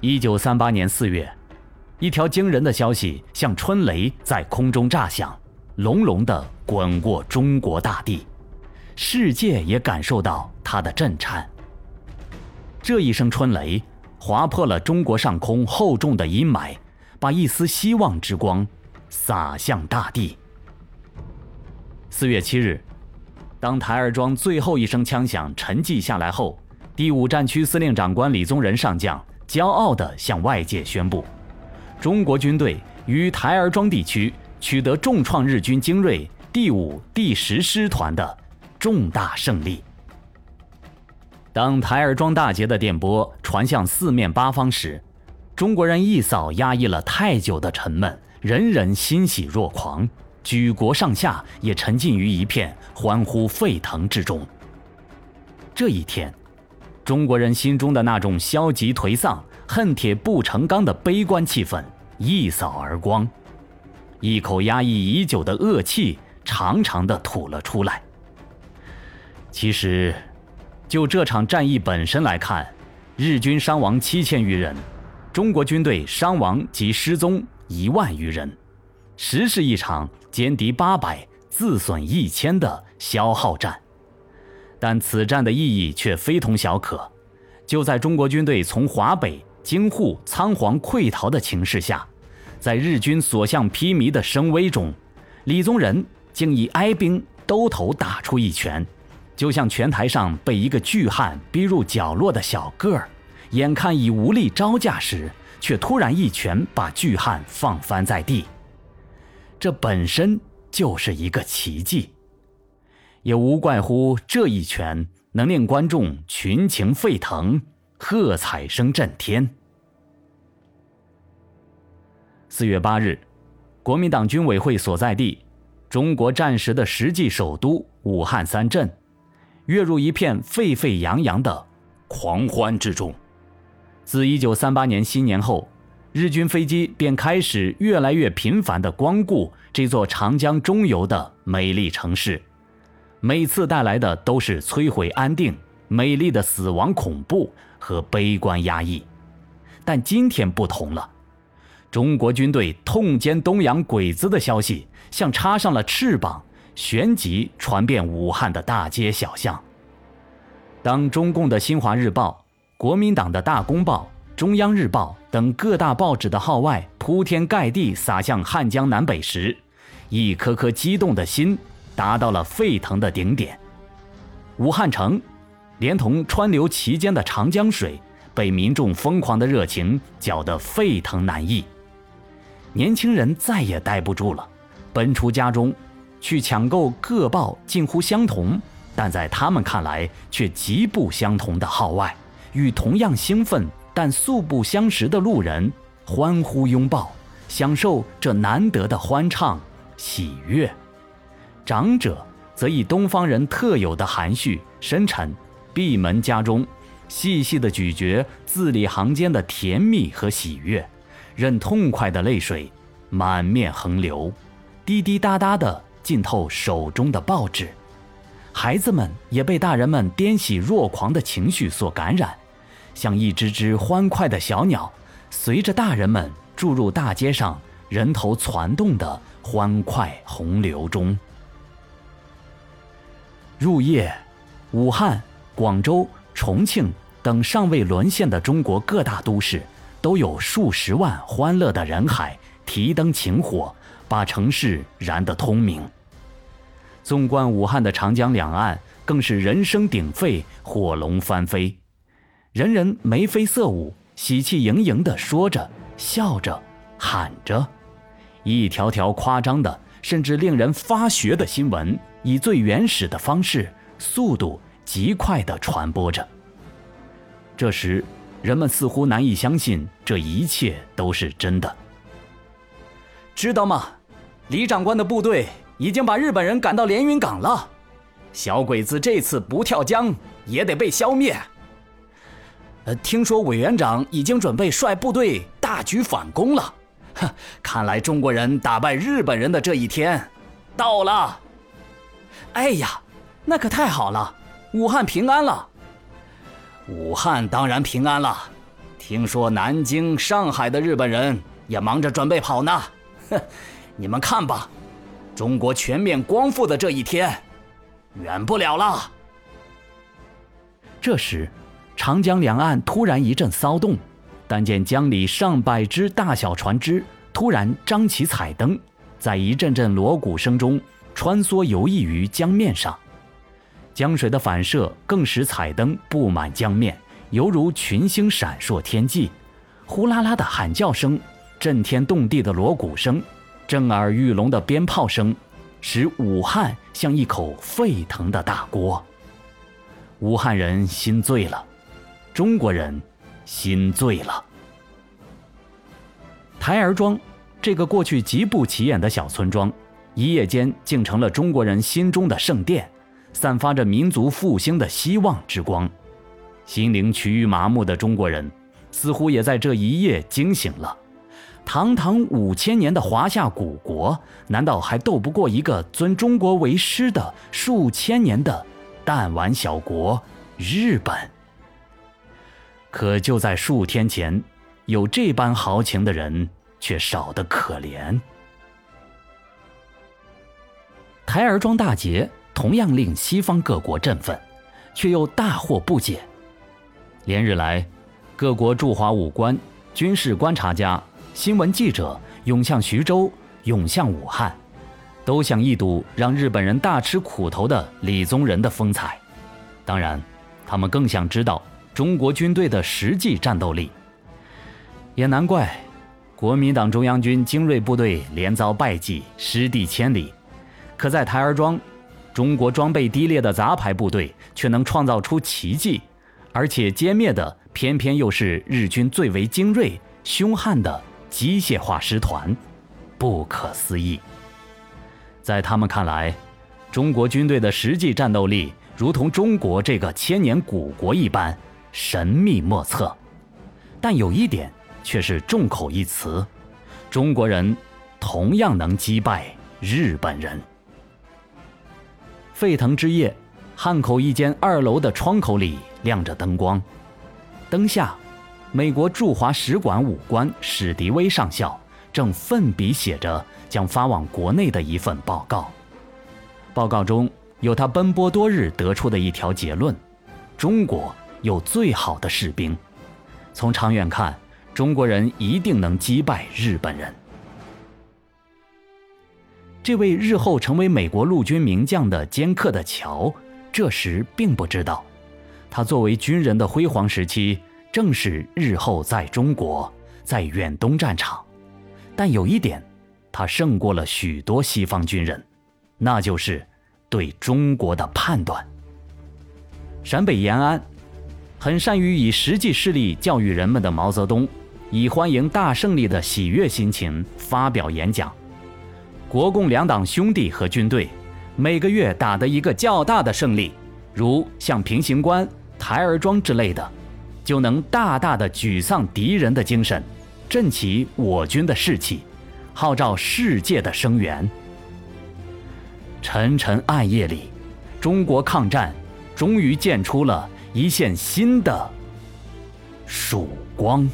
一九三八年四月，一条惊人的消息像春雷在空中炸响，隆隆地滚过中国大地，世界也感受到它的震颤。这一声春雷，划破了中国上空厚重的阴霾，把一丝希望之光洒向大地。四月七日，当台儿庄最后一声枪响沉寂下来后，第五战区司令长官李宗仁上将骄傲地向外界宣布：中国军队于台儿庄地区取得重创日军精锐第五、第十师团的重大胜利。当台儿庄大捷的电波传向四面八方时，中国人一扫压抑了太久的沉闷，人人欣喜若狂。举国上下也沉浸于一片欢呼沸腾之中。这一天，中国人心中的那种消极颓丧、恨铁不成钢的悲观气氛一扫而光，一口压抑已久的恶气长长的吐了出来。其实，就这场战役本身来看，日军伤亡七千余人，中国军队伤亡及失踪一万余人。实是一场歼敌八百、自损一千的消耗战，但此战的意义却非同小可。就在中国军队从华北、京沪仓皇溃逃的情势下，在日军所向披靡的声威中，李宗仁竟以哀兵兜头打出一拳，就像拳台上被一个巨汉逼入角落的小个儿，眼看已无力招架时，却突然一拳把巨汉放翻在地。这本身就是一个奇迹，也无怪乎这一拳能令观众群情沸腾，喝彩声震天。四月八日，国民党军委会所在地，中国战时的实际首都武汉三镇，跃入一片沸沸扬扬的狂欢之中。自一九三八年新年后。日军飞机便开始越来越频繁地光顾这座长江中游的美丽城市，每次带来的都是摧毁安定、美丽的死亡恐怖和悲观压抑。但今天不同了，中国军队痛歼东洋鬼子的消息像插上了翅膀，旋即传遍武汉的大街小巷。当中共的新华日报、国民党的大公报。中央日报等各大报纸的号外铺天盖地洒向汉江南北时，一颗颗激动的心达到了沸腾的顶点。武汉城，连同川流其间的长江水，被民众疯狂的热情搅得沸腾难抑。年轻人再也待不住了，奔出家中，去抢购各报近乎相同，但在他们看来却极不相同的号外，与同样兴奋。但素不相识的路人欢呼拥抱，享受这难得的欢畅喜悦；长者则以东方人特有的含蓄深沉，闭门家中，细细的咀嚼字里行间的甜蜜和喜悦，任痛快的泪水满面横流，滴滴答答的浸透手中的报纸。孩子们也被大人们癫喜若狂的情绪所感染。像一只只欢快的小鸟，随着大人们注入大街上人头攒动的欢快洪流中。入夜，武汉、广州、重庆等尚未沦陷的中国各大都市，都有数十万欢乐的人海提灯擎火，把城市燃得通明。纵观武汉的长江两岸，更是人声鼎沸，火龙翻飞。人人眉飞色舞，喜气盈盈地说着、笑着、喊着，一条条夸张的，甚至令人发噱的新闻，以最原始的方式、速度极快地传播着。这时，人们似乎难以相信这一切都是真的。知道吗？李长官的部队已经把日本人赶到连云港了，小鬼子这次不跳江也得被消灭。听说委员长已经准备率部队大举反攻了，哼，看来中国人打败日本人的这一天到了。哎呀，那可太好了，武汉平安了。武汉当然平安了，听说南京、上海的日本人也忙着准备跑呢。哼，你们看吧，中国全面光复的这一天，远不了了。这时，长江两岸突然一阵骚动，但见江里上百只大小船只突然张起彩灯，在一阵阵锣鼓声中穿梭游弋于江面上。江水的反射更使彩灯布满江面，犹如群星闪烁天际。呼啦啦的喊叫声，震天动地的锣鼓声，震耳欲聋的鞭炮声，使武汉像一口沸腾的大锅。武汉人心醉了，中国人心醉了。台儿庄这个过去极不起眼的小村庄，一夜间竟成了中国人心中的圣殿，散发着民族复兴的希望之光。心灵趋于麻木的中国人，似乎也在这一夜惊醒了。堂堂五千年的华夏古国，难道还斗不过一个尊中国为师的数千年的？弹丸小国日本，可就在数天前，有这般豪情的人却少得可怜。台儿庄大捷同样令西方各国振奋，却又大惑不解。连日来，各国驻华武官、军事观察家、新闻记者涌向徐州，涌向武汉。都想一睹让日本人大吃苦头的李宗仁的风采，当然，他们更想知道中国军队的实际战斗力。也难怪，国民党中央军精锐部队连遭败绩，失地千里。可在台儿庄，中国装备低劣的杂牌部队却能创造出奇迹，而且歼灭的偏偏又是日军最为精锐、凶悍的机械化师团，不可思议。在他们看来，中国军队的实际战斗力如同中国这个千年古国一般神秘莫测。但有一点却是众口一词：中国人同样能击败日本人。沸腾之夜，汉口一间二楼的窗口里亮着灯光，灯下，美国驻华使馆武官史迪威上校正奋笔写着。将发往国内的一份报告，报告中有他奔波多日得出的一条结论：中国有最好的士兵，从长远看，中国人一定能击败日本人。这位日后成为美国陆军名将的尖刻的乔，这时并不知道，他作为军人的辉煌时期正是日后在中国，在远东战场。但有一点。他胜过了许多西方军人，那就是对中国的判断。陕北延安，很善于以实际事例教育人们的毛泽东，以欢迎大胜利的喜悦心情发表演讲。国共两党兄弟和军队，每个月打得一个较大的胜利，如像平型关、台儿庄之类的，就能大大的沮丧敌人的精神，振起我军的士气。号召世界的声援。沉沉暗夜里，中国抗战终于见出了一线新的曙光。